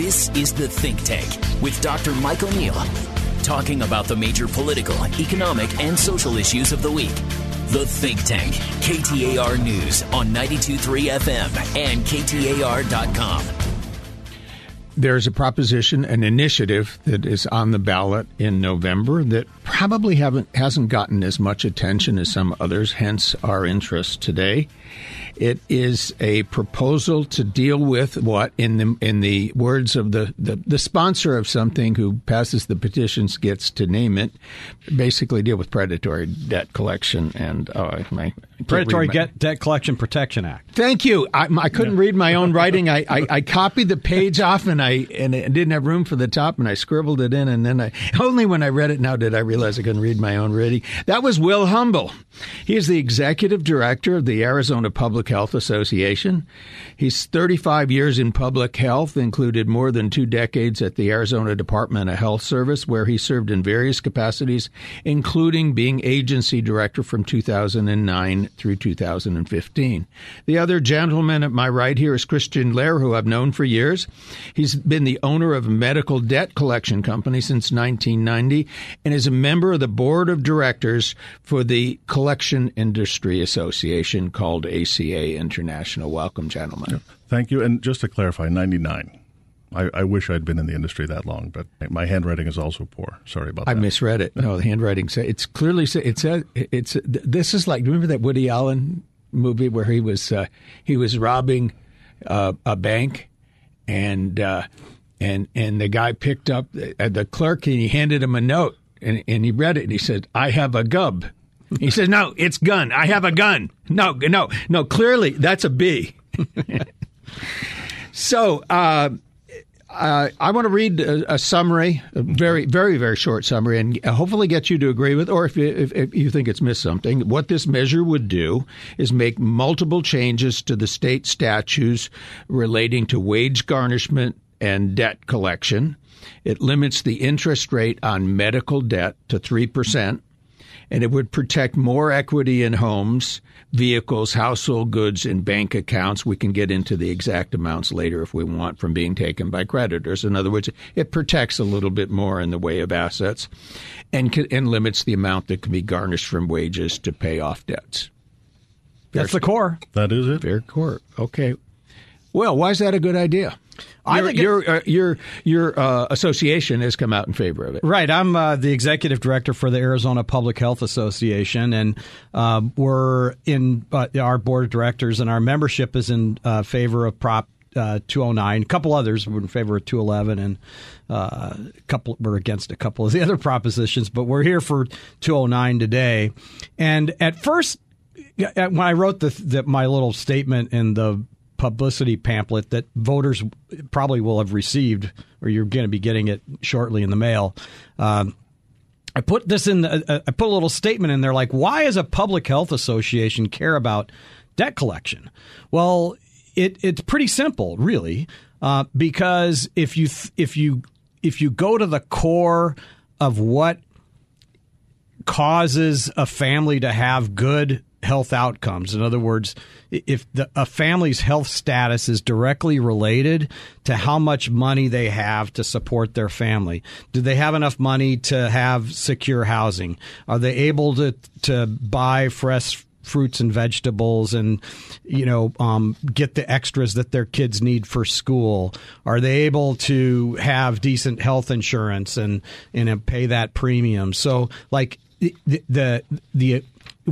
This is The Think Tank with Dr. Mike O'Neill, talking about the major political, economic, and social issues of the week. The Think Tank, KTAR News on 92.3 FM and KTAR.com. There's a proposition, an initiative that is on the ballot in November that probably haven't hasn't gotten as much attention as some others, hence our interest today. It is a proposal to deal with what, in the in the words of the, the, the sponsor of something who passes the petitions gets to name it, basically deal with predatory debt collection and uh, my predatory my, debt, debt collection protection act. Thank you. I, I couldn't yeah. read my own writing. I, I, I, copied the page off and I and didn't have room for the top and I scribbled it in and then I only when I read it now did I realize I couldn't read my own writing. That was Will Humble. He is the executive director of the Arizona Public Health Association. He's 35 years in public health, included more than two decades at the Arizona Department of Health Service, where he served in various capacities, including being agency director from 2009 through 2015. The other gentleman at my right here is Christian Lehr, who I've known for years. He's been the owner of a medical debt collection company since 1990 and is a member of the board of directors for the Collection Industry Association called ACA International. Welcome, gentlemen. Thank you. And just to clarify, 99. I, I, wish I'd been in the industry that long, but my handwriting is also poor. Sorry about that. I misread it. No, the handwriting says it's clearly it says it's this is like remember that Woody Allen movie where he was uh, he was robbing uh, a bank and uh, and and the guy picked up the, uh, the clerk and he handed him a note and and he read it and he said I have a gub. He says no, it's gun. I have a gun. No, no, no. Clearly that's a B. so. Uh, uh, I want to read a, a, summary, a very, very, very short summary, and hopefully get you to agree with, or if you, if, if you think it's missed something. What this measure would do is make multiple changes to the state statutes relating to wage garnishment and debt collection. It limits the interest rate on medical debt to 3% and it would protect more equity in homes, vehicles, household goods, and bank accounts. We can get into the exact amounts later if we want from being taken by creditors. In other words, it protects a little bit more in the way of assets and, and limits the amount that can be garnished from wages to pay off debts. That's the core. That is it. Fair core. Okay. Well, why is that a good idea? I think your uh, your your uh, association has come out in favor of it. Right. I'm uh, the executive director for the Arizona Public Health Association, and um, we're in uh, our board of directors, and our membership is in uh, favor of Prop. Uh, 209. A couple others were in favor of 211, and a couple were against a couple of the other propositions. But we're here for 209 today. And at first, when I wrote the, the, my little statement in the publicity pamphlet that voters probably will have received, or you're going to be getting it shortly in the mail. Um, I put this in. The, uh, I put a little statement in there, like, "Why does a public health association care about debt collection?" Well, it, it's pretty simple, really, uh, because if you if you if you go to the core of what causes a family to have good health outcomes. In other words, if the, a family's health status is directly related to how much money they have to support their family, do they have enough money to have secure housing? Are they able to to buy fresh fruits and vegetables and you know um, get the extras that their kids need for school are they able to have decent health insurance and and pay that premium so like the the, the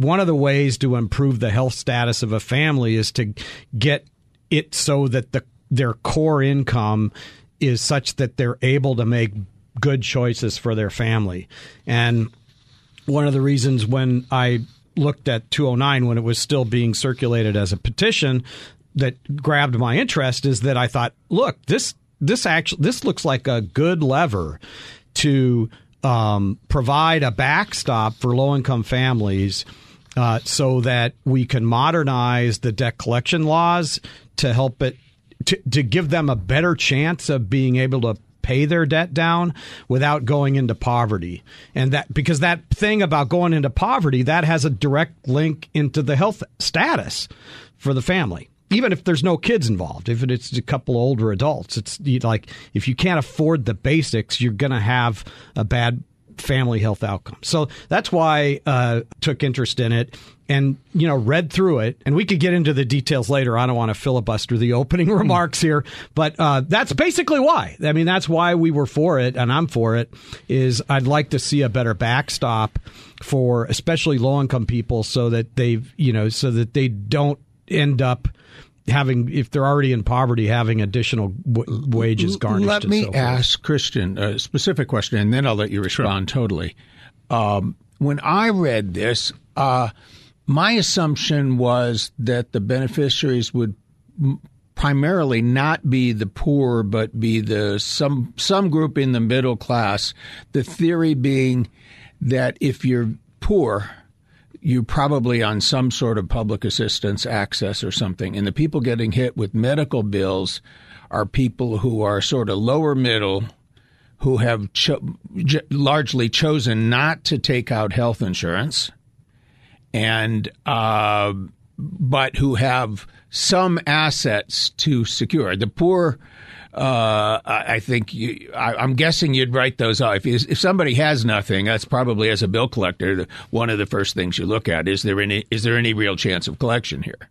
one of the ways to improve the health status of a family is to get it so that the their core income is such that they're able to make good choices for their family. And one of the reasons when I looked at 209 when it was still being circulated as a petition that grabbed my interest is that I thought, look, this this actually this looks like a good lever to um, provide a backstop for low income families uh, so that we can modernize the debt collection laws to help it to, to give them a better chance of being able to pay their debt down without going into poverty. And that because that thing about going into poverty that has a direct link into the health status for the family. even if there's no kids involved, if it's a couple older adults, it's like if you can't afford the basics, you're going to have a bad family health outcome. So that's why uh, took interest in it and you know read through it. And we could get into the details later. I don't want to filibuster the opening remarks here but uh, that's basically why. I mean that's why we were for it and i'm for it is i'd like to see a better backstop for especially low income people so that they've you know so that they don't end up having if they're already in poverty having additional w- wages garnished let me so ask christian a specific question and then i'll let you respond sure. totally um, when i read this uh, my assumption was that the beneficiaries would primarily not be the poor, but be the some some group in the middle class. The theory being that if you're poor, you're probably on some sort of public assistance AHCCCS or something, and the people getting hit with medical bills are people who are sort of lower middle. Who have cho- largely chosen not to take out health insurance, and uh, but who have some assets to secure. The poor, uh, I think, you, I, am guessing you'd write those off. If, if somebody has nothing, that's probably as a bill collector one of the first things you look at. Is there any is there any real chance of collection here?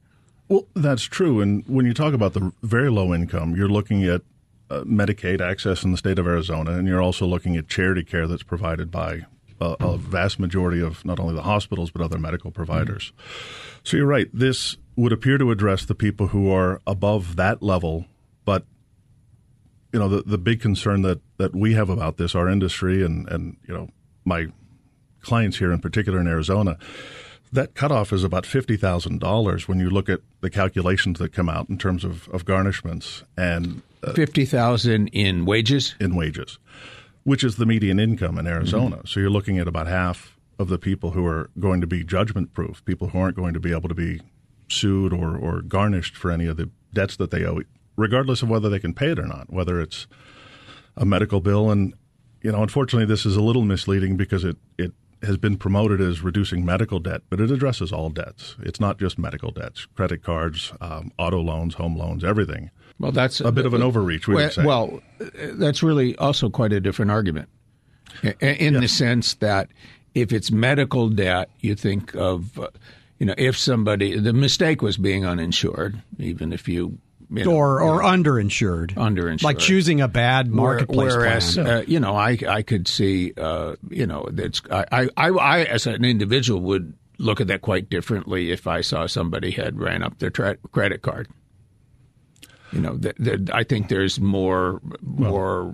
Well, that's true. And when you talk about the very low income, you're looking at uh, Medicaid AHCCCS in the state of Arizona, and you're also looking at charity care that's provided by a, a, vast majority of not only the hospitals but other medical providers. Mm-hmm. So you're right. This would appear to address the people who are above that level, but you know the the big concern that that we have about this, our industry and and you know my clients here in particular in Arizona. That cutoff is about fifty thousand dollars when you look at the calculations that come out in terms of, of garnishments and uh, fifty thousand in wages. In wages, which is the median income in Arizona. Mm-hmm. So you're looking at about half of the people who are going to be judgment proof, people who aren't going to be able to be sued or, or garnished for any of the debts that they owe, regardless of whether they can pay it or not, whether it's a medical bill. And, you know, unfortunately, this is a little misleading because it, it has been promoted as reducing medical debt, but it addresses all debts. It's not just medical debts, credit cards, um, auto loans, home loans, everything. Well, that's a bit of an overreach. We well, say. well, that's really also quite a different argument, in the sense that if it's medical debt, you think of, uh, you know, if somebody the mistake was being uninsured, even if you. You know, or or you know, underinsured, underinsured, like choosing a bad marketplace Whereas, plan. Uh, you know, I I could see, uh, you know, that's I, I I as an individual would look at that quite differently if I saw somebody had ran up their tra- credit card. You know, th- th- I think there's more more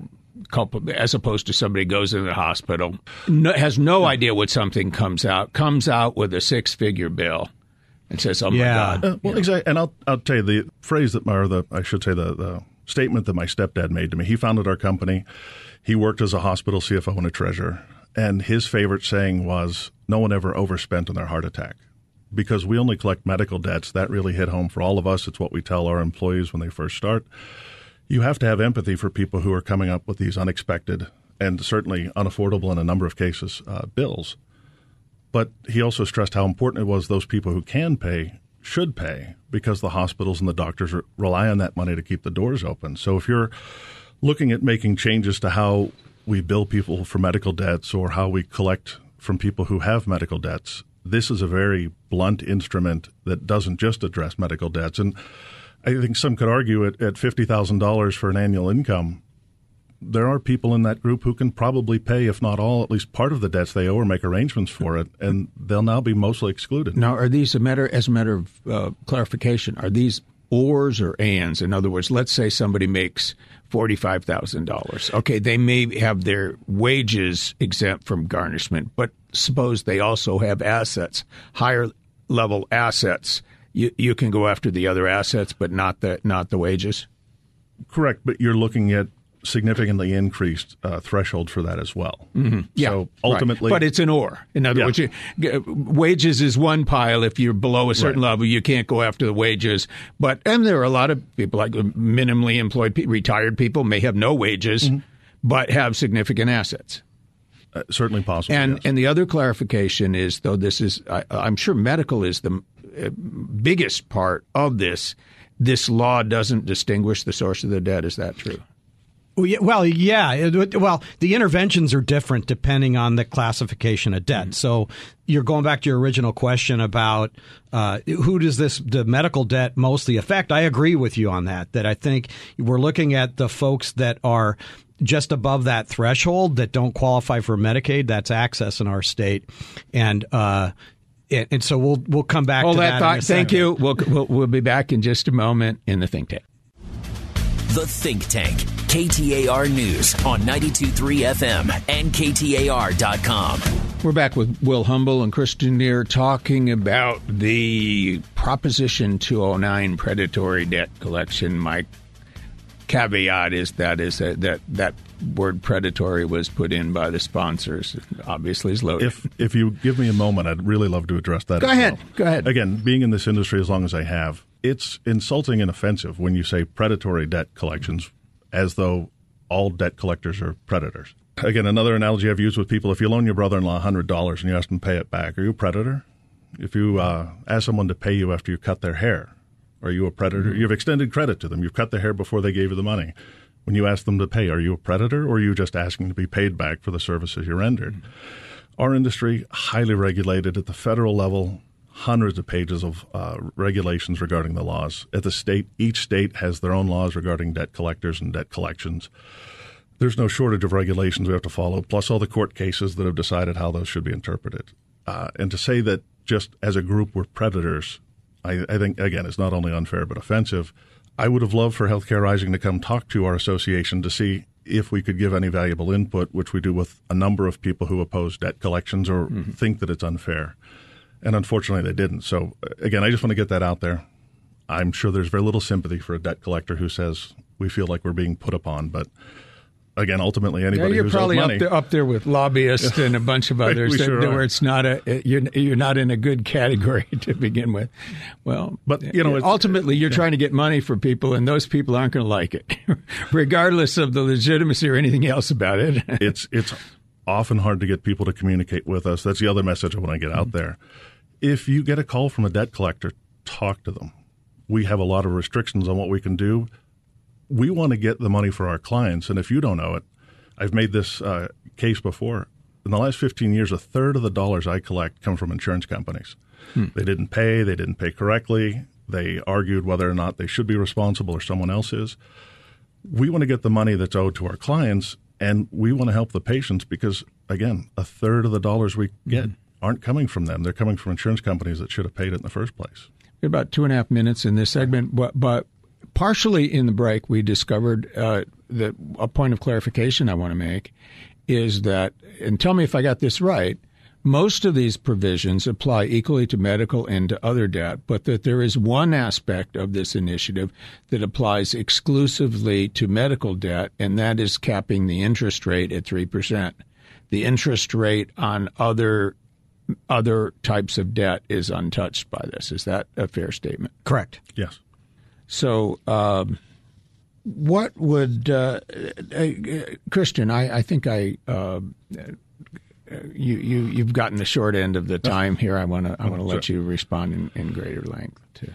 culpable as opposed to somebody goes into the hospital no, has no idea what something comes out comes out with a six figure bill and says, "Oh yeah. my God!" Uh, well, exactly. And I'll I'll tell you the phrase that my or the I should say the the statement that my stepdad made to me. He founded our company. He worked as a hospital CFO and a treasurer, and his favorite saying was, "No one ever overspent on their heart attack." because we only collect medical debts. That really hit home for all of us. It's what we tell our employees when they first start. You have to have empathy for people who are coming up with these unexpected and certainly unaffordable in a number of cases uh, bills. But he also stressed how important it was those people who can pay should pay because the hospitals and the doctors rely on that money to keep the doors open. So if you're looking at making changes to how we bill people for medical debts or how we collect from people who have medical debts, this is a very blunt instrument that doesn't just address medical debts. And I think some could argue at, at $50,000 for an annual income, there are people in that group who can probably pay, if not all, at least part of the debts they owe or make arrangements for it, and they'll now be mostly excluded. Now, are these a matter, as a matter of uh, clarification, are these ors or ands? In other words, let's say somebody makes forty-five thousand dollars. Okay, they may have their wages exempt from garnishment, but suppose they also have assets, higher level assets. You you can go after the other assets, but not the not the wages. Correct, but you're looking at significantly increased uh, threshold for that as well. Mm-hmm. Yeah, so ultimately, right. but it's an or. In other yeah. words, you, wages is one pile. If you're below a certain right. level, you can't go after the wages. But and there are a lot of people like minimally employed, retired people may have no wages, mm-hmm. but have significant assets. Uh, certainly possible. And yes. and the other clarification is, though this is, I, am sure medical is the uh, biggest part of this this law doesn't distinguish the source of the debt. Is that true? Well, yeah. Well, the interventions are different depending on the classification of debt. Mm-hmm. So you're going back to your original question about uh, who does this the medical debt mostly affect? I agree with you on that. That I think we're looking at the folks that are just above that threshold that don't qualify for Medicaid. That's AHCCCS in our state, and uh, and so we'll we'll come back. Hold to that. thought. Thank you. We'll, we'll we'll be back in just a moment in the think tank. The Think Tank, KTAR News on 92.3 FM and KTAR.com. We're back with Will Humble and Christian Lehr talking about the Proposition 209 predatory debt collection. My caveat is that is that that, that word predatory was put in by the sponsors. Obviously, is loaded. If if you give me a moment, I'd really love to address that. Go ahead. Well. Go ahead. Again, being in this industry as long as I have, it's insulting and offensive when you say predatory debt collections as though all debt collectors are predators. Again, another analogy I've used with people if you loan your brother in law $100 and you ask them to pay it back, are you a predator? If you uh, ask someone to pay you after you cut their hair, are you a predator? Mm-hmm. You've extended credit to them. You've cut their hair before they gave you the money. When you ask them to pay, are you a predator or are you just asking to be paid back for the services you rendered? Mm-hmm. Our industry, highly regulated at the federal level, hundreds of pages of uh, regulations regarding the laws. At the state, each state has their own laws regarding debt collectors and debt collections. There's no shortage of regulations we have to follow, plus all the court cases that have decided how those should be interpreted. Uh, and to say that just as a group we're predators, I, I think, again, is not only unfair but offensive. I would have loved for Healthcare Rising to come talk to our association to see if we could give any valuable input, which we do with a number of people who oppose debt collections or mm-hmm. think that it's unfair. And unfortunately, they didn't. So, again, I just want to get that out there. I'm sure there's very little sympathy for a debt collector who says we feel like we're being put upon, but again, ultimately, anybody yeah, you're who's probably money, up there, up there with lobbyists and a bunch of others sure that, where it's not a you're you're not in a good category to begin with. Well, but you know, ultimately, you're yeah. trying to get money for people, and those people aren't going to like it, regardless of the legitimacy or anything else about it. it's it's often hard to get people to communicate with us. That's the other message I want to get out mm-hmm. there if you get a call from a debt collector, talk to them. We have a lot of restrictions on what we can do. We want to get the money for our clients, and if you don't know it, I've made this uh, case before. In the last 15 years, a third of the dollars I collect come from insurance companies. Hmm. They didn't pay, they didn't pay correctly, they argued whether or not they should be responsible or someone else is. We want to get the money that's owed to our clients, and we want to help the patients because, again, a third of the dollars we get hmm aren't coming from them. They're coming from insurance companies that should have paid it in the first place. About two and a half minutes in this segment, but, but partially in the break, we discovered uh, that a point of clarification I want to make is that, and tell me if I got this right, most of these provisions apply equally to medical and to other debt, but that there is one aspect of this initiative that applies exclusively to medical debt, and that is capping the interest rate at 3%. The interest rate on other other types of debt is untouched by this. Is that a fair statement? Correct. Yes. So, um, what would uh, uh, Christian? I, I think I uh, you you you've gotten the short end of the time here. I want to I want to let you respond in, in greater length to.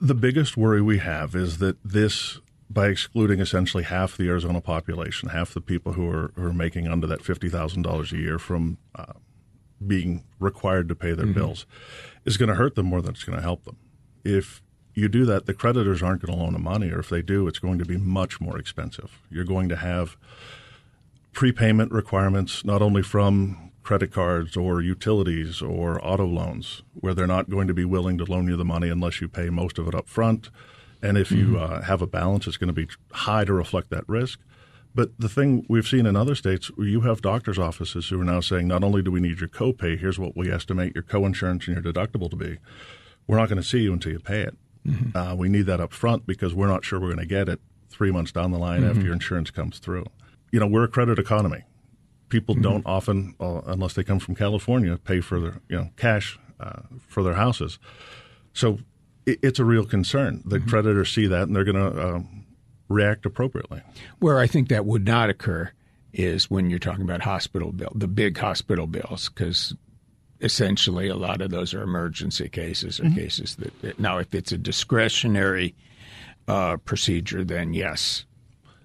The biggest worry we have is that this by excluding essentially half the Arizona population, half the people who are, who are making under that fifty thousand dollars a year from uh, being required to pay their mm-hmm. bills is going to hurt them more than it's going to help them. If you do that, the creditors aren't going to loan them money, or if they do, it's going to be much more expensive. You're going to have prepayment requirements not only from credit cards or utilities or auto loans, where they're not going to be willing to loan you the money unless you pay most of it up front. And if mm-hmm. you uh, have a balance, it's going to be high to reflect that risk. But the thing we've seen in other states, you have doctors' offices who are now saying not only do we need your copay, here's what we estimate your coinsurance and your deductible to be. We're not going to see you until you pay it. Mm-hmm. Uh, we need that up front because we're not sure we're going to get it three months down the line mm-hmm. after your insurance comes through. You know, we're a credit economy. People mm-hmm. don't often, uh, unless they come from California, pay for their you know cash uh, for their houses. So it, it's a real concern. The mm-hmm. creditors see that and they're going to um, react appropriately. Where I think that would not occur is when you're talking about hospital bill, the big hospital bills, because essentially a lot of those are emergency cases or mm-hmm. cases that now if it's a discretionary uh, procedure, then yes.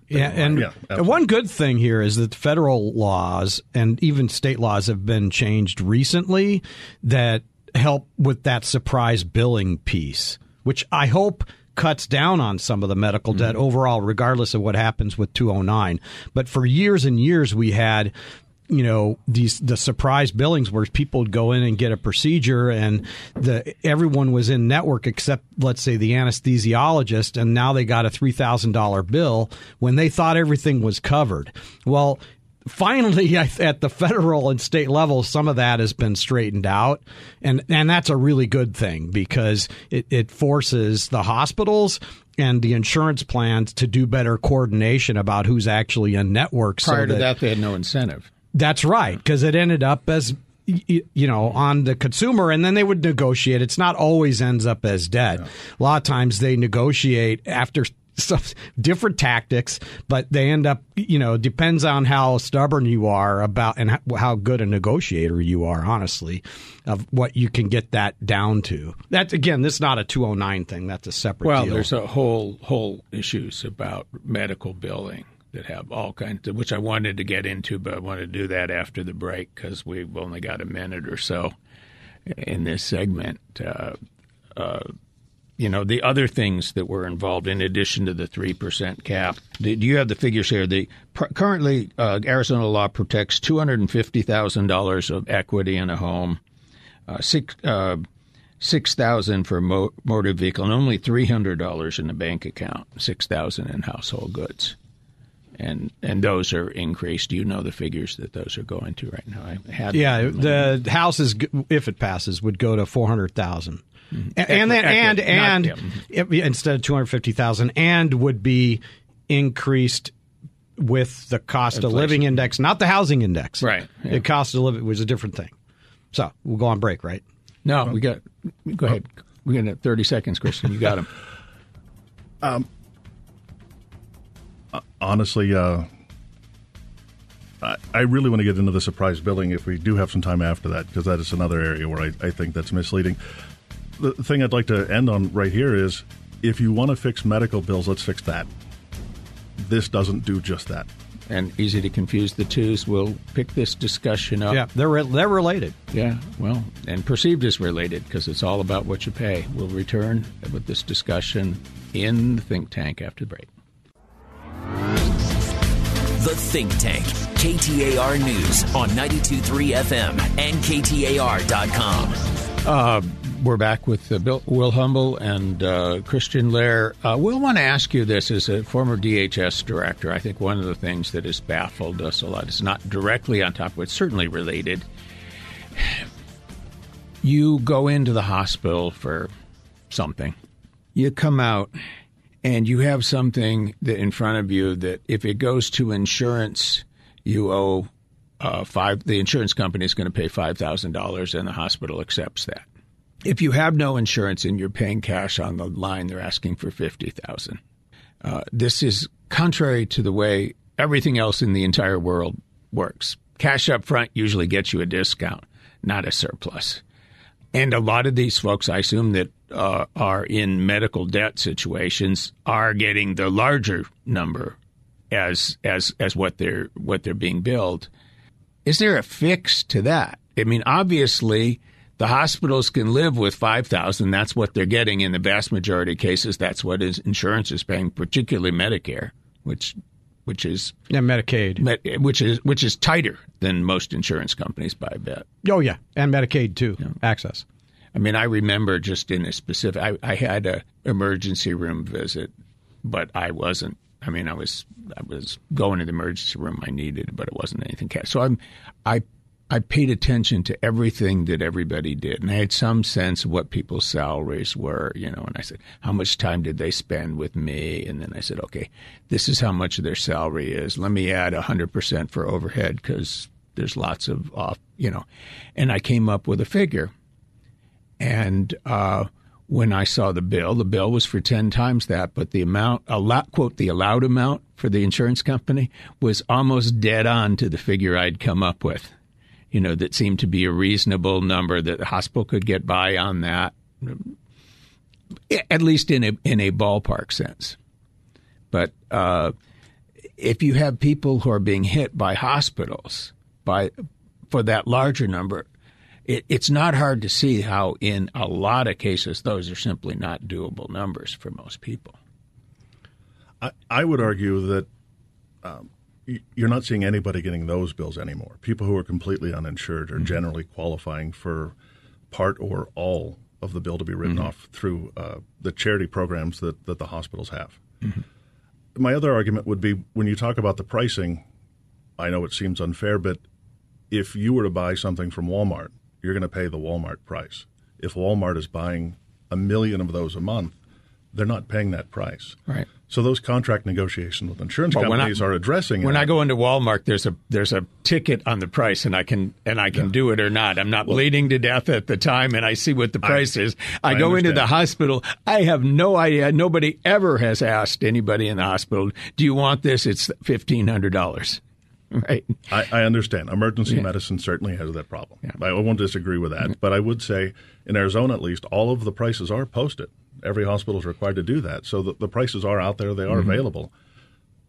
Yeah, and yeah, one good thing here is that federal laws and even state laws have been changed recently that help with that surprise billing piece, which I hope cuts down on some of the medical debt mm-hmm. overall, regardless of what happens with 209. But for years and years, we had you know these the surprise billings where people would go in and get a procedure and the everyone was in network except let's say the anesthesiologist and now they got a $3000 bill when they thought everything was covered well finally at the federal and state level some of that has been straightened out. And and that's a really good thing because it, it forces the hospitals and the insurance plans to do better coordination about who's actually in network prior so that, to that they had no incentive. That's right, because it ended up as you know on the consumer and then they would negotiate. It's not always ends up as debt yeah. a lot of times they negotiate after some different tactics but they end up you know depends on how stubborn you are about and how good a negotiator you are honestly of what you can get that down to that again this is not a 209 thing that's a separate well deal. there's a whole whole issues about medical billing that have all kinds of, which I wanted to get into, but I want to do that after the break because we've only got a minute or so in this segment. Uh, uh, you know, the other things that were involved in addition to the 3% cap. Do you have the figures here? The Currently, uh, Arizona law protects $250,000 of equity in a home, uh, six, uh, 6000 for mo- motor vehicle, and only $300 in the bank account, 6000 in household goods and and those are increased. Do you know the figures that those are going to right now? I had yeah, the house is if it passes would go to four hundred thousand. Mm-hmm. And then and and Not, yeah. instead of two hundred fifty thousand, and would be increased with the cost Inflation. of living index, not the housing index. Right. Yeah. The cost of living was a different thing. So we'll go on break, right? No, we got. Go ahead. We're going to thirty seconds, Christian. You got him. um, honestly, uh, I, I, really want to get into the surprise billing if we do have some time after that, because that is another area where I, I think that's misleading. The thing I'd like to end on right here is if you want to fix medical bills, let's fix that. This doesn't do just that. And easy to confuse the twos. We'll pick this discussion up. Yeah, they're re- they're related. Yeah, well, and perceived as related because it's all about what you pay. We'll return with this discussion in the think tank after the break. The Think Tank, KTAR News on 92.3 FM and KTAR.com. Uh, we're back with uh, Bill, Will Humble and uh, Christian Lehr. Uh, Will, want to ask you this as a former DHS director. I think one of the things that has baffled us a lot is not directly on top, but certainly related. You go into the hospital for something, you come out and you have something that in front of you that if it goes to insurance, you owe uh, five. The insurance company is going to pay five thousand dollars, and the hospital accepts that. If you have no insurance and you're paying cash on the line, they're asking for fifty thousand. Uh, this is contrary to the way everything else in the entire world works. Cash up front usually gets you a discount, not a surplus. And a lot of these folks, I assume that uh, are in medical debt situations, are getting the larger number as as as what they're what they're being billed. Is there a fix to that? I mean, obviously, the hospitals can live with five thousand. That's what they're getting in the vast majority of cases. That's what is insurance is paying, particularly Medicare, which which is yeah Medicaid, which is which is tighter than most insurance companies by a bit. Oh yeah, and Medicaid too. Yeah. AHCCCS. I mean, I remember just in a specific. I, I had a emergency room visit, but I wasn't. I mean, I was I was going to the emergency room I needed, but it wasn't anything. Cash. So I'm I I paid attention to everything that everybody did, and I had some sense of what people's salaries were, you know. And I said, how much time did they spend with me? And then I said, okay, this is how much their salary is. Let me add hundred percent for overhead because there's lots of off, you know. And I came up with a figure, and uh, when I saw the bill, the bill was for ten times that, but the amount, quote, the allowed amount for the insurance company was almost dead on to the figure I'd come up with you know, that seemed to be a reasonable number that the hospital could get by on that, at least in a in a ballpark sense. But uh, if you have people who are being hit by hospitals by for that larger number, it, it's not hard to see how, in a lot of cases, those are simply not doable numbers for most people. I, I would argue that um, you're not seeing anybody getting those bills anymore. People who are completely uninsured are mm-hmm. generally qualifying for part or all of the bill to be written mm-hmm. off through uh, the charity programs that, that the hospitals have. Mm-hmm. My other argument would be when you talk about the pricing, I know it seems unfair, but if you were to buy something from Walmart, you're going to pay the Walmart price. If Walmart is buying a million of those a month, they're not paying that price. Right. So those contract negotiations with insurance but companies I, are addressing. It. When it. I go into Walmart, there's a there's a ticket on the price, and I can and I can yeah. do it or not. I'm not well, bleeding to death at the time, and I see what the price I, is. I, I go understand. into the hospital. I have no idea. Nobody ever has asked anybody in the hospital, "Do you want this?" It's fifteen hundred dollars. Right. I, I, understand. Emergency yeah. medicine certainly has that problem. Yeah. I won't disagree with that. But I would say in Arizona, at least, all of the prices are posted. Every hospital is required to do that. So the, the prices are out there, they are mm-hmm. available.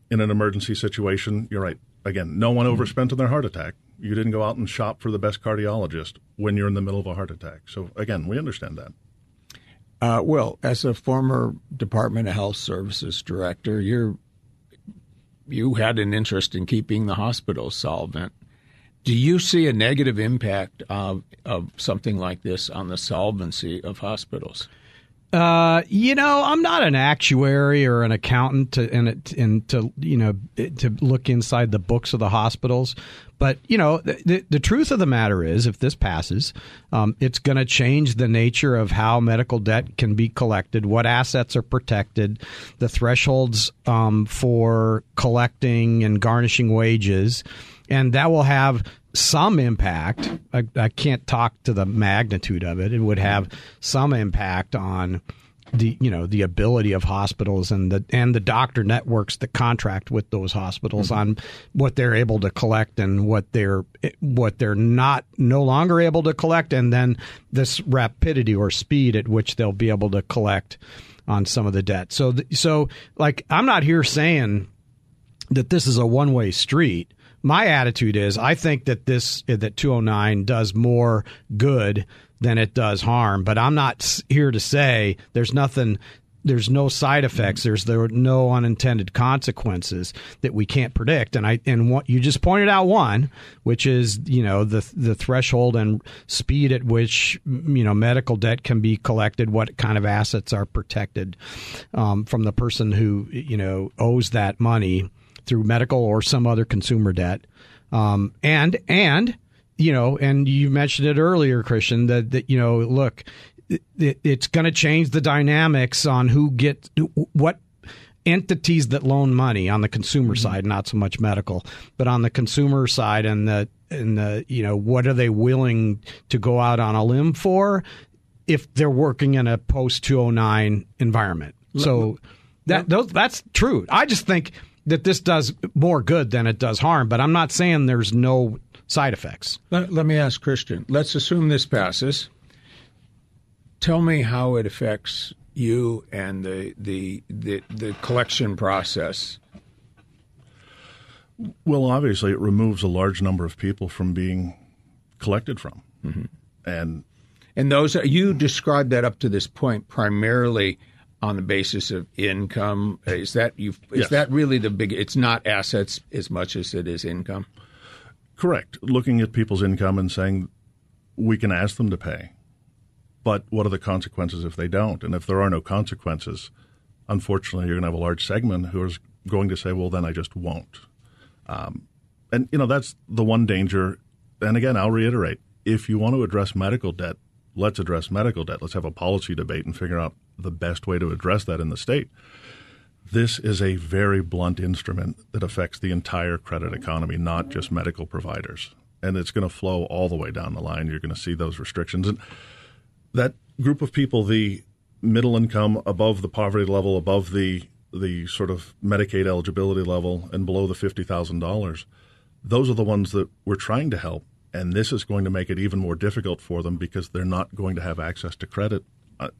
In an emergency situation, you're right. Again, no one mm-hmm. overspent on their heart attack. You didn't go out and shop for the best cardiologist when you're in the middle of a heart attack. So, again, we understand that. Uh, well, as a former Department of Health Services director, you're you had an interest in keeping the hospitals solvent. Do you see a negative impact of, of something like this on the solvency of hospitals? Uh, you know, I'm not an actuary or an accountant to and, and to you know to look inside the books of the hospitals. But you know, the, the truth of the matter is, if this passes, um, it's going to change the nature of how medical debt can be collected, what assets are protected, the thresholds um, for collecting and garnishing wages, and that will have some impact. I, I, can't talk to the magnitude of it. It would have some impact on the you know the ability of hospitals and the and the doctor networks that contract with those hospitals mm-hmm. on what they're able to collect and what they're what they're not no longer able to collect and then this rapidity or speed at which they'll be able to collect on some of the debt. So so like I'm not here saying that this is a one-way street my attitude is I think that this that 209 does more good than it does harm. But I'm not here to say there's nothing. There's no side effects. There's there no unintended consequences that we can't predict. And I and what you just pointed out one, which is you know the the threshold and speed at which you know medical debt can be collected, what kind of assets are protected um, from the person who you know owes that money through medical or some other consumer debt. Um, and and you know, and you mentioned it earlier, Christian, that that you know, look, it, it's going to change the dynamics on who gets what entities that loan money on the consumer mm-hmm. side, not so much medical, but on the consumer side and the and the you know what are they willing to go out on a limb for if they're working in a post 209 environment. So that those, that's true. I just think that this does more good than it does harm, but I'm not saying there's no side effects. Let, let me ask Christian. Let's assume this passes. Tell me how it affects you and the the the, the collection process. Well, obviously, it removes a large number of people from being collected from, mm-hmm. and and those you described that up to this point primarily on the basis of income. Is that you? Is yes. that really the big? It's not assets as much as it is income. Correct. Looking at people's income and saying we can ask them to pay, but what are the consequences if they don't? And if there are no consequences, unfortunately, you're going to have a large segment who is going to say, "Well, then I just won't." Um, and you know that's the one danger. And again, I'll reiterate: if you want to address medical debt, let's address medical debt. Let's have a policy debate and figure out the best way to address that in the state. This is a very blunt instrument that affects the entire credit economy, not just medical providers. And it's going to flow all the way down the line. You're going to see those restrictions. And that group of people, the middle income, above the poverty level, above the the sort of Medicaid eligibility level, and below the fifty thousand dollars, those are the ones that we're trying to help And this is going to make it even more difficult for them because they're not going to have access to credit,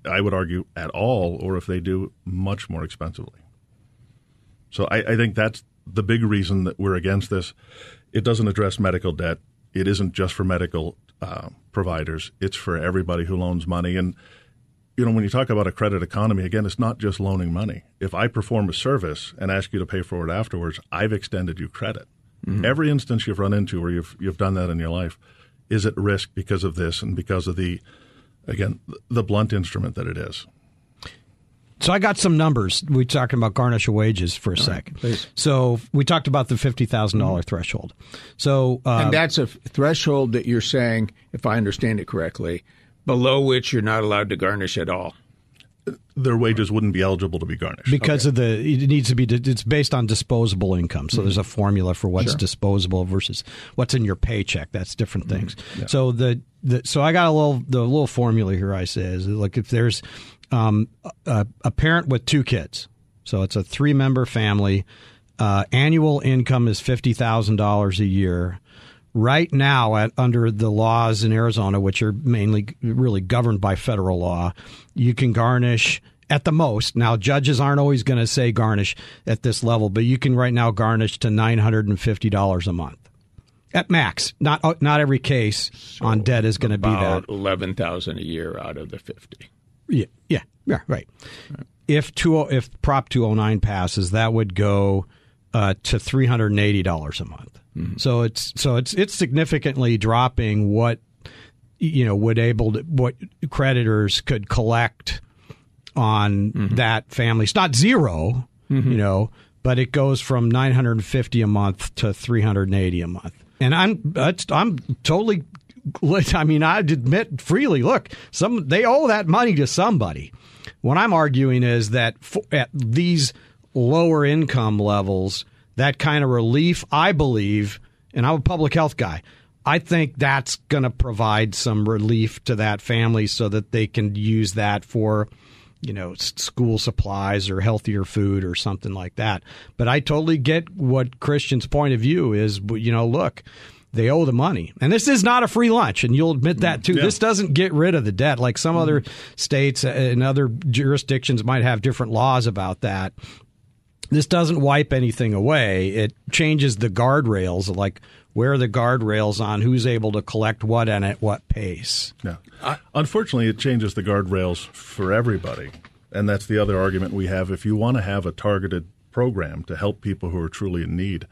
I would argue, at all, or if they do, much more expensively. So I, I think that's the big reason that we're against this. It doesn't address medical debt. It isn't just for medical uh, providers. It's for everybody who loans money. And you know, when you talk about a credit economy, again, it's not just loaning money. If I perform a service and ask you to pay for it afterwards, I've extended you credit. Mm-hmm. Every instance you've run into where you've you've done that in your life is at risk because of this and because of the again the blunt instrument that it is. So I got some numbers. We talking about garnish of wages for a All second. Right, so we talked about the fifty thousand mm-hmm. threshold. So uh, and that's a threshold that you're saying, if I understand it correctly, below which you're not allowed to garnish at all their wages wouldn't be eligible to be garnished because okay. of the it needs to be it's based on disposable income so mm-hmm. there's a formula for what's sure. disposable versus what's in your paycheck that's different mm-hmm. things mm-hmm. yeah. so the, the so i got a little the little formula here i say is like if there's um, a, a, parent with two kids so it's a three member family uh, annual income is $50000 a year right now at, under the laws in Arizona, which are mainly really governed by federal law, you can garnish at the most. Now, judges aren't always going to say garnish at this level, but you can right now garnish to nine hundred and fifty dollars a month at max. Not uh, not every case so on debt is going to be that eleven thousand a year out of the fifty. Yeah, yeah, yeah, right. right. If two if Prop two hundred nine passes, that would go uh, to three hundred and eighty dollars a month. Mm-hmm. So it's so it's it's significantly dropping what you know would able to what creditors could collect on mm-hmm. that family. It's not 0 mm-hmm. you know, but it goes from 950 a month to 380 a month. And I'm I'm totally I mean, I admit freely, look, some they owe that money to somebody. What I'm arguing is that at these lower income levels, that kind of relief, I believe, and I'm a public health guy. I think that's going to provide some relief to that family so that they can use that for, you know, school supplies or healthier food or something like that. But I totally get what Christian's point of view is. You know, look, they owe the money. And this is not a free lunch, and you'll admit that too. Yeah. This doesn't get rid of the debt like some mm-hmm. other states and other jurisdictions might have different laws about that this doesn't wipe anything away. It changes the guardrails, like where are the guardrails on who's able to collect what and at what pace. Yeah. Unfortunately, it changes the guardrails for everybody. And that's the other argument we have. If you want to have a targeted program to help people who are truly in need,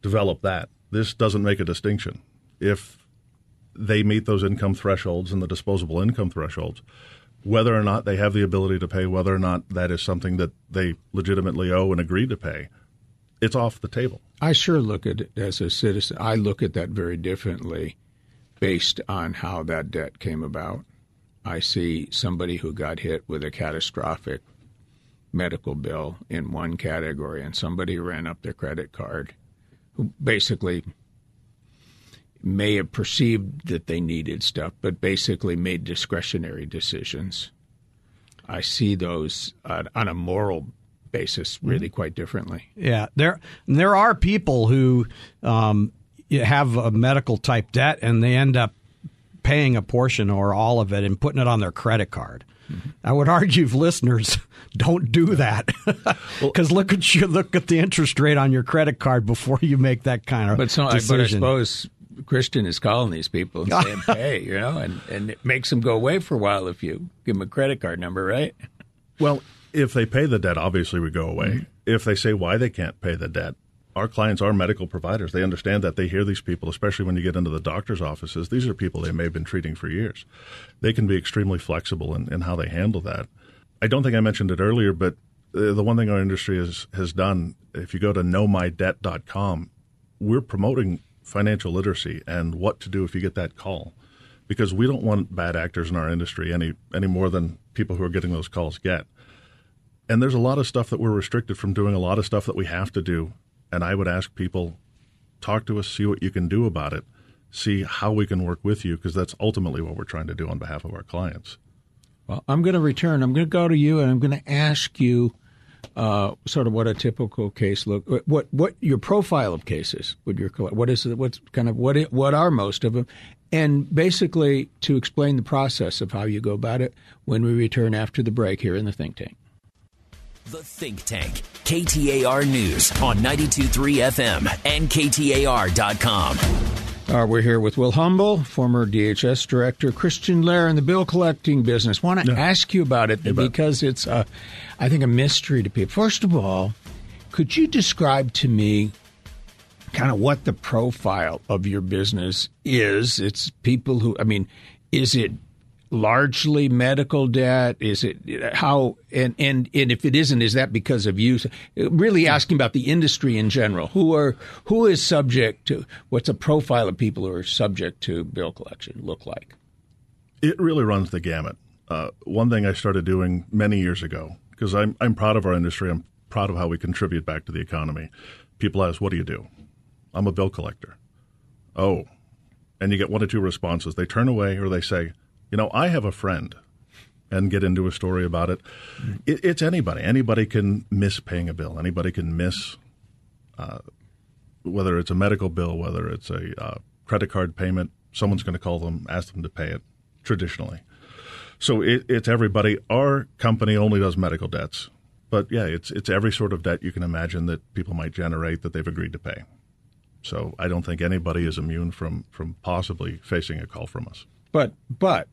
develop that. This doesn't make a distinction. If they meet those income thresholds and the disposable income thresholds, whether or not they have the ability to pay, whether or not that is something that they legitimately owe and agree to pay, it's off the table. I sure look at it as a citizen. I look at that very differently based on how that debt came about. I see somebody who got hit with a catastrophic medical bill in one category and somebody ran up their credit card who basically may have perceived that they needed stuff, but basically made discretionary decisions. I see those uh, on a moral basis really mm-hmm. quite differently. Yeah, there there are people who um, have a medical type debt and they end up paying a portion or all of it and putting it on their credit card. Mm-hmm. I would argue, listeners, don't do that because look at you look at the interest rate on your credit card before you make that kind of but so, decision. But I suppose Christian is calling these people and saying, "Hey, you know," and and it makes them go away for a while if you give them a credit card number, right? Well, if they pay the debt, obviously we go away. Mm-hmm. If they say why they can't pay the debt, our clients are medical providers. They understand that. They hear these people, especially when you get into the doctor's offices. These are people they may have been treating for years. They can be extremely flexible in, in how they handle that. I don't think I mentioned it earlier, but the one thing our industry has, has done, if you go to knowmydebt.com, we're promoting financial literacy and what to do if you get that call. Because we don't want bad actors in our industry any any more than people who are getting those calls get. And there's a lot of stuff that we're restricted from doing, a lot of stuff that we have to do. And I would ask people, talk to us, see what you can do about it, see how we can work with you, because that's ultimately what we're trying to do on behalf of our clients. Well, I'm going to return. I'm going to go to you and I'm going to ask you uh, sort of what a typical case look what what your profile of cases would your what is what's kind of what it, what are most of them and basically to explain the process of how you go about it when we return after the break here in the think tank. The Think Tank, KTAR News on 92.3 FM and KTAR.com. Uh, we're here with Will Humble, former DHS director, Christian Lehr in the bill collecting business. Want to yeah. ask you about it because it's, uh, I think, a mystery to people. First of all, could you describe to me kind of what the profile of your business is? It's people who, I mean, is it largely medical debt? Is it how and and and if it isn't, is that because of you? Really asking about the industry in general. Who are who is subject to what's a profile of people who are subject to bill collection look like? It really runs the gamut. Uh, one thing I started doing many years ago because I'm I'm proud of our industry. I'm proud of how we contribute back to the economy. People ask, "What do you do?" I'm a bill collector. Oh, and you get one or two responses. They turn away or they say, you know, I have a friend and get into a story about it. it it's anybody. Anybody can miss paying a bill. Anybody can miss, uh, whether it's a medical bill, whether it's a uh, credit card payment. Someone's going to call them, ask them to pay it traditionally. So it, it's everybody. Our company only does medical debts. But yeah, it's it's every sort of debt you can imagine that people might generate that they've agreed to pay. So I don't think anybody is immune from from possibly facing a call from us. But but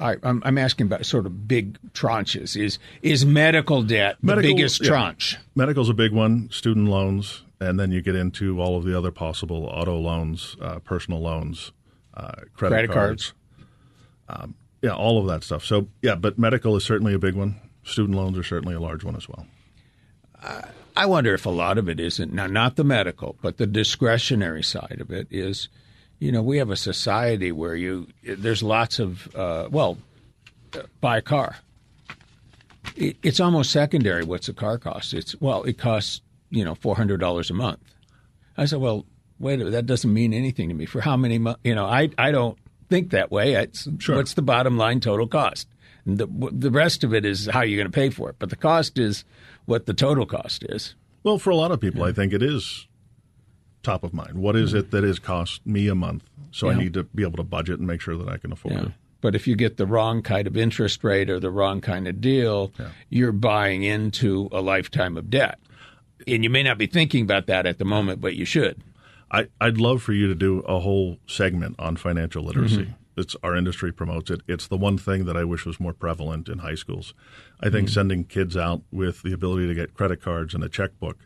I, am asking about sort of big tranches. Is is medical debt the medical, biggest yeah. tranche? Medical's a big one. Student loans, and then you get into all of the other possible auto loans, uh, personal loans, uh, credit, credit, cards. cards. Um, yeah, all of that stuff. So yeah, but medical is certainly a big one. Student loans are certainly a large one as well. Uh, I wonder if a lot of it isn't now not the medical, but the discretionary side of it is you know, we have a society where you there's lots of uh, well, buy a car. It, it's almost secondary. What's the car cost? It's well, it costs you know four hundred dollars a month. I said, well, wait, a bit, that doesn't mean anything to me. For how many months? You know, I I don't think that way. It's, sure. What's the bottom line total cost? And the the rest of it is how you're going to pay for it. But the cost is what the total cost is. Well, for a lot of people, yeah. I think it is top of mind. What is it that is cost me a month? So yeah. I need to be able to budget and make sure that I can afford yeah. it. But if you get the wrong kind of interest rate or the wrong kind of deal, yeah. you're buying into a lifetime of debt. And you may not be thinking about that at the moment, but you should. I, would love for you to do a whole segment on financial literacy. Mm-hmm. It's our industry promotes it. It's the one thing that I wish was more prevalent in high schools. I think mm-hmm. sending kids out with the ability to get credit cards and a checkbook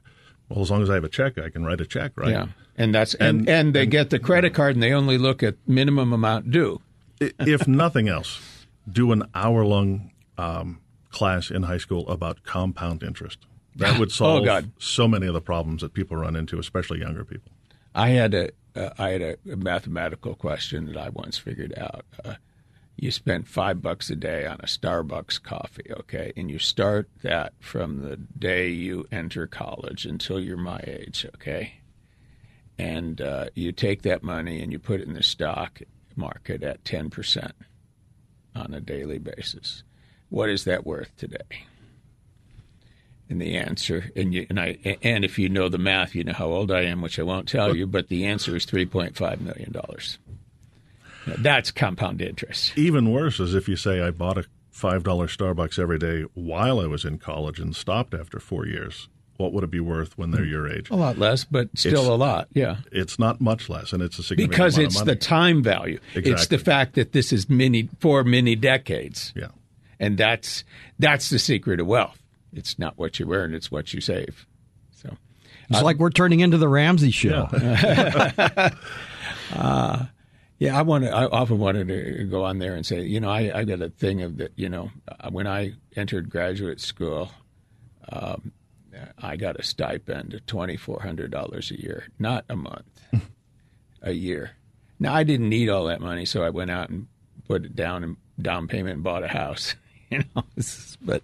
well, as long as I have a check, I can write a check, right? Yeah, and that's and and, and they and, get the credit card, and they only look at minimum amount due. if nothing else, do an hour long um, class in high school about compound interest. That would oh, solve oh, so many of the problems that people run into, especially younger people. I had a uh, I had a, a, mathematical question that I once figured out. Uh, you spend five bucks a day on a Starbucks coffee, okay, and you start that from the day you enter college until you're my age, okay, and uh, you take that money and you put it in the stock market at ten percent on a daily basis. What is that worth today? And the answer, and you, and I, and if you know the math, you know how old I am, which I won't tell you, but the answer is three point five million dollars. That's compound interest. Even worse is if you say I bought a $5 Starbucks every day while I was in college and stopped after four years. What would it be worth when they're your age? A lot less, but still it's, a lot. Yeah, it's not much less, and it's a significant because it's the time value. Exactly. It's the fact that this is many for many decades. Yeah, and that's that's the secret of wealth. It's not what you earn; it's what you save. So it's uh, like we're turning into the Ramsey show. Yeah. uh, yeah, I want I often wanted to go on there and say, you know, I, I got a thing of that. You know, uh, when I entered graduate school, um, I got a stipend of twenty four hundred dollars a year, not a month, a year. Now I didn't need all that money, so I went out and put it down and down payment and bought a house. You know, but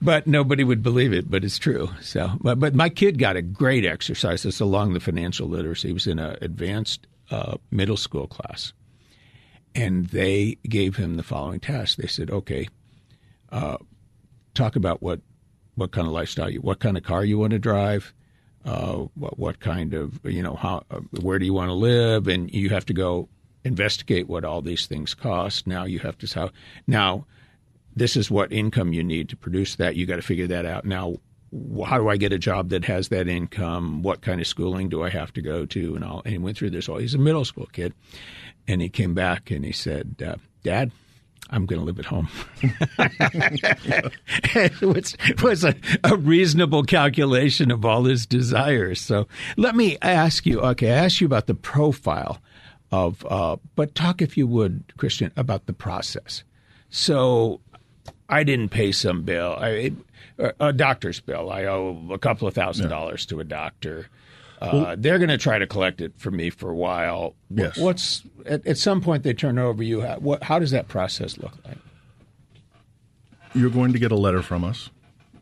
but nobody would believe it, but it's true. So, but but my kid got a great exercise. It's along the financial literacy. He was in an advanced uh, middle school class. And they gave him the following task. They said, okay, uh, talk about what what kind of lifestyle you, what kind of car you want to drive, uh, what what kind of you know how uh, where do you want to live, and you have to go investigate what all these things cost. Now you have to how now this is what income you need to produce that. You got to figure that out now. How do I get a job that has that income? What kind of schooling do I have to go to? And all. And he went through this all. He's a middle school kid, and he came back and he said, uh, "Dad, I'm going to live at home. it was, a, a, reasonable calculation of all his desires. So let me ask you okay, I asked you about the profile of, uh, but talk, if you would, Christian, about the process. So I didn't pay some bill, I, a doctor's bill. I owe a couple of thousand yeah. dollars to a doctor. Uh, well, they're going to try to collect it from me for a while. Yes. What's at, at some point they turn over you? How, what, how does that process look like? You're going to get a letter from us,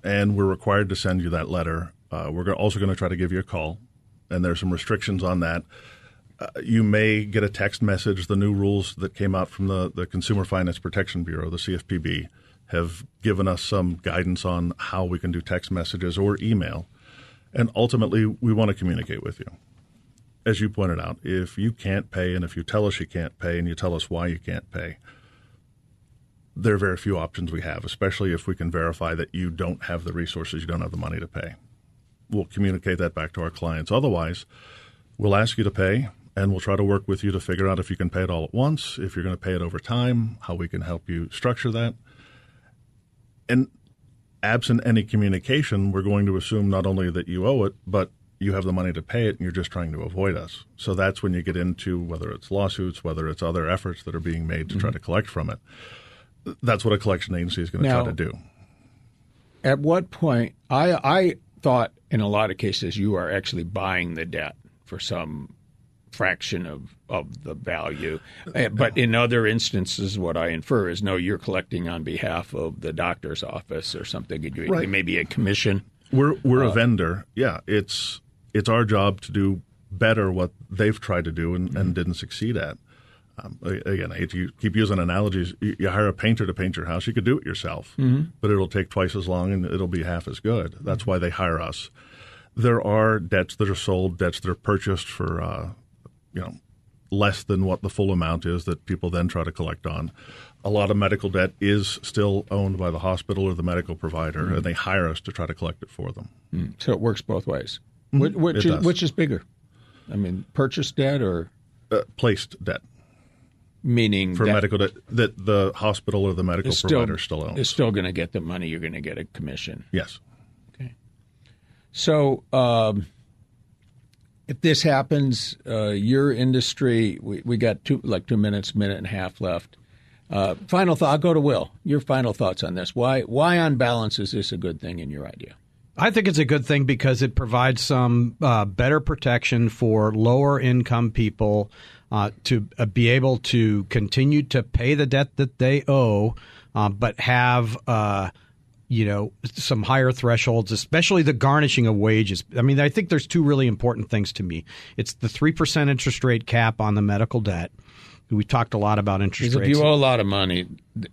and we're required to send you that letter. Uh, we're also going to try to give you a call, and there's some restrictions on that. Uh, you may get a text message. The new rules that came out from the, the Consumer Finance Protection Bureau, the CFPB, have given us some guidance on how we can do text messages or email. And ultimately, we want to communicate with you. As you pointed out, if you can't pay and if you tell us you can't pay and you tell us why you can't pay, there are very few options we have, especially if we can verify that you don't have the resources, you don't have the money to pay. We'll communicate that back to our clients. Otherwise, we'll ask you to pay and we'll try to work with you to figure out if you can pay it all at once, if you're going to pay it over time, how we can help you structure that. And absent any communication, we're going to assume not only that you owe it, but you have the money to pay it and you're just trying to avoid us. So that's when you get into whether it's lawsuits, whether it's other efforts that are being made to mm-hmm. try to collect from it. That's what a collection agency is going to now, try to do. At what point, I, I thought in a lot of cases you are actually buying the debt for some fraction of, of the value. Eh, but in other instances, what I infer is no, you're collecting on behalf of the doctor's office or something. Right. Maybe a commission. We're we're uh, a vendor. Yeah, it's it's our job to do better what they've tried to do and, mm-hmm. and didn't succeed at. Um, again, I hate to keep using analogies. You, you, hire a painter to paint your house. You could do it yourself, mm-hmm. but it'll take twice as long and it'll be half as good. That's why they hire us. There are debts that are sold, debts that are purchased for uh, you know less than what the full amount is that people then try to collect on. A lot of medical debt is still owned by the hospital or the medical provider, mm-hmm. and they hire us to try to collect it for them. Mm. So it works both ways. Mm-hmm. Which, which, is, which, is, bigger? I mean, purchase debt or uh, placed debt? Meaning for medical debt that the hospital or the medical provider still owns. Is still going to get the money. You're going to get a commission. Yes. Okay. So. Um, if this happens, uh, your industry, we, we got two like two minutes, minute and a half left. Uh, final thought. I'll go to Will. Your final thoughts on this. Why, why on balance is this a good thing in your idea? I think it's a good thing because it provides some uh, better protection for lower income people uh, to uh, be able to continue to pay the debt that they owe, uh, but have uh, you know some higher thresholds especially the garnishing of wages. I mean i think there's two really important things to me. It's the 3% interest rate cap on the medical debt we talked a lot about interest rates. If you owe a lot of money,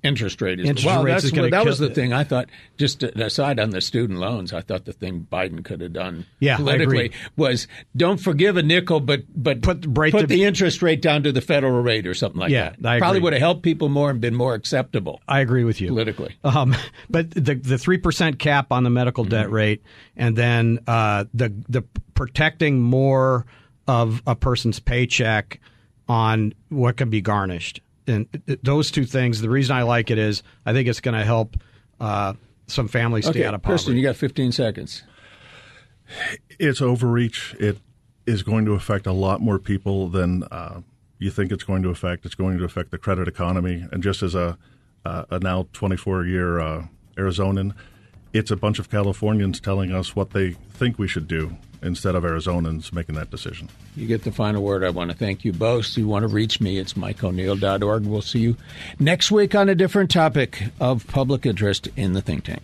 interest rate is interest well. Rates that's what, that was the thing. I thought. Just aside on the student loans, I thought the thing Biden could have done yeah, politically was don't forgive a nickel, but but put, put the, the interest rate down to the federal rate or something like yeah, that. Probably would have helped people more and been more acceptable. I agree with you politically. Um, but the the three percent cap on the medical mm-hmm. debt rate, and then uh, the the protecting more of a person's paycheck on what can be garnished and those two things. The reason I like it is I think it's going to help uh, some families stay okay, out of poverty. Christian, you got 15 seconds. It's overreach. It is going to affect a lot more people than uh, you think it's going to affect. It's going to affect the credit economy. And just as a, uh, a now 24 year uh, Arizonan, it's a bunch of Californians telling us what they think we should do instead of Arizonans making that decision. You get the final word. I want to thank you both. If you want to reach me, it's mikeoneal.org. We'll see you next week on a different topic of public interest in the think tank.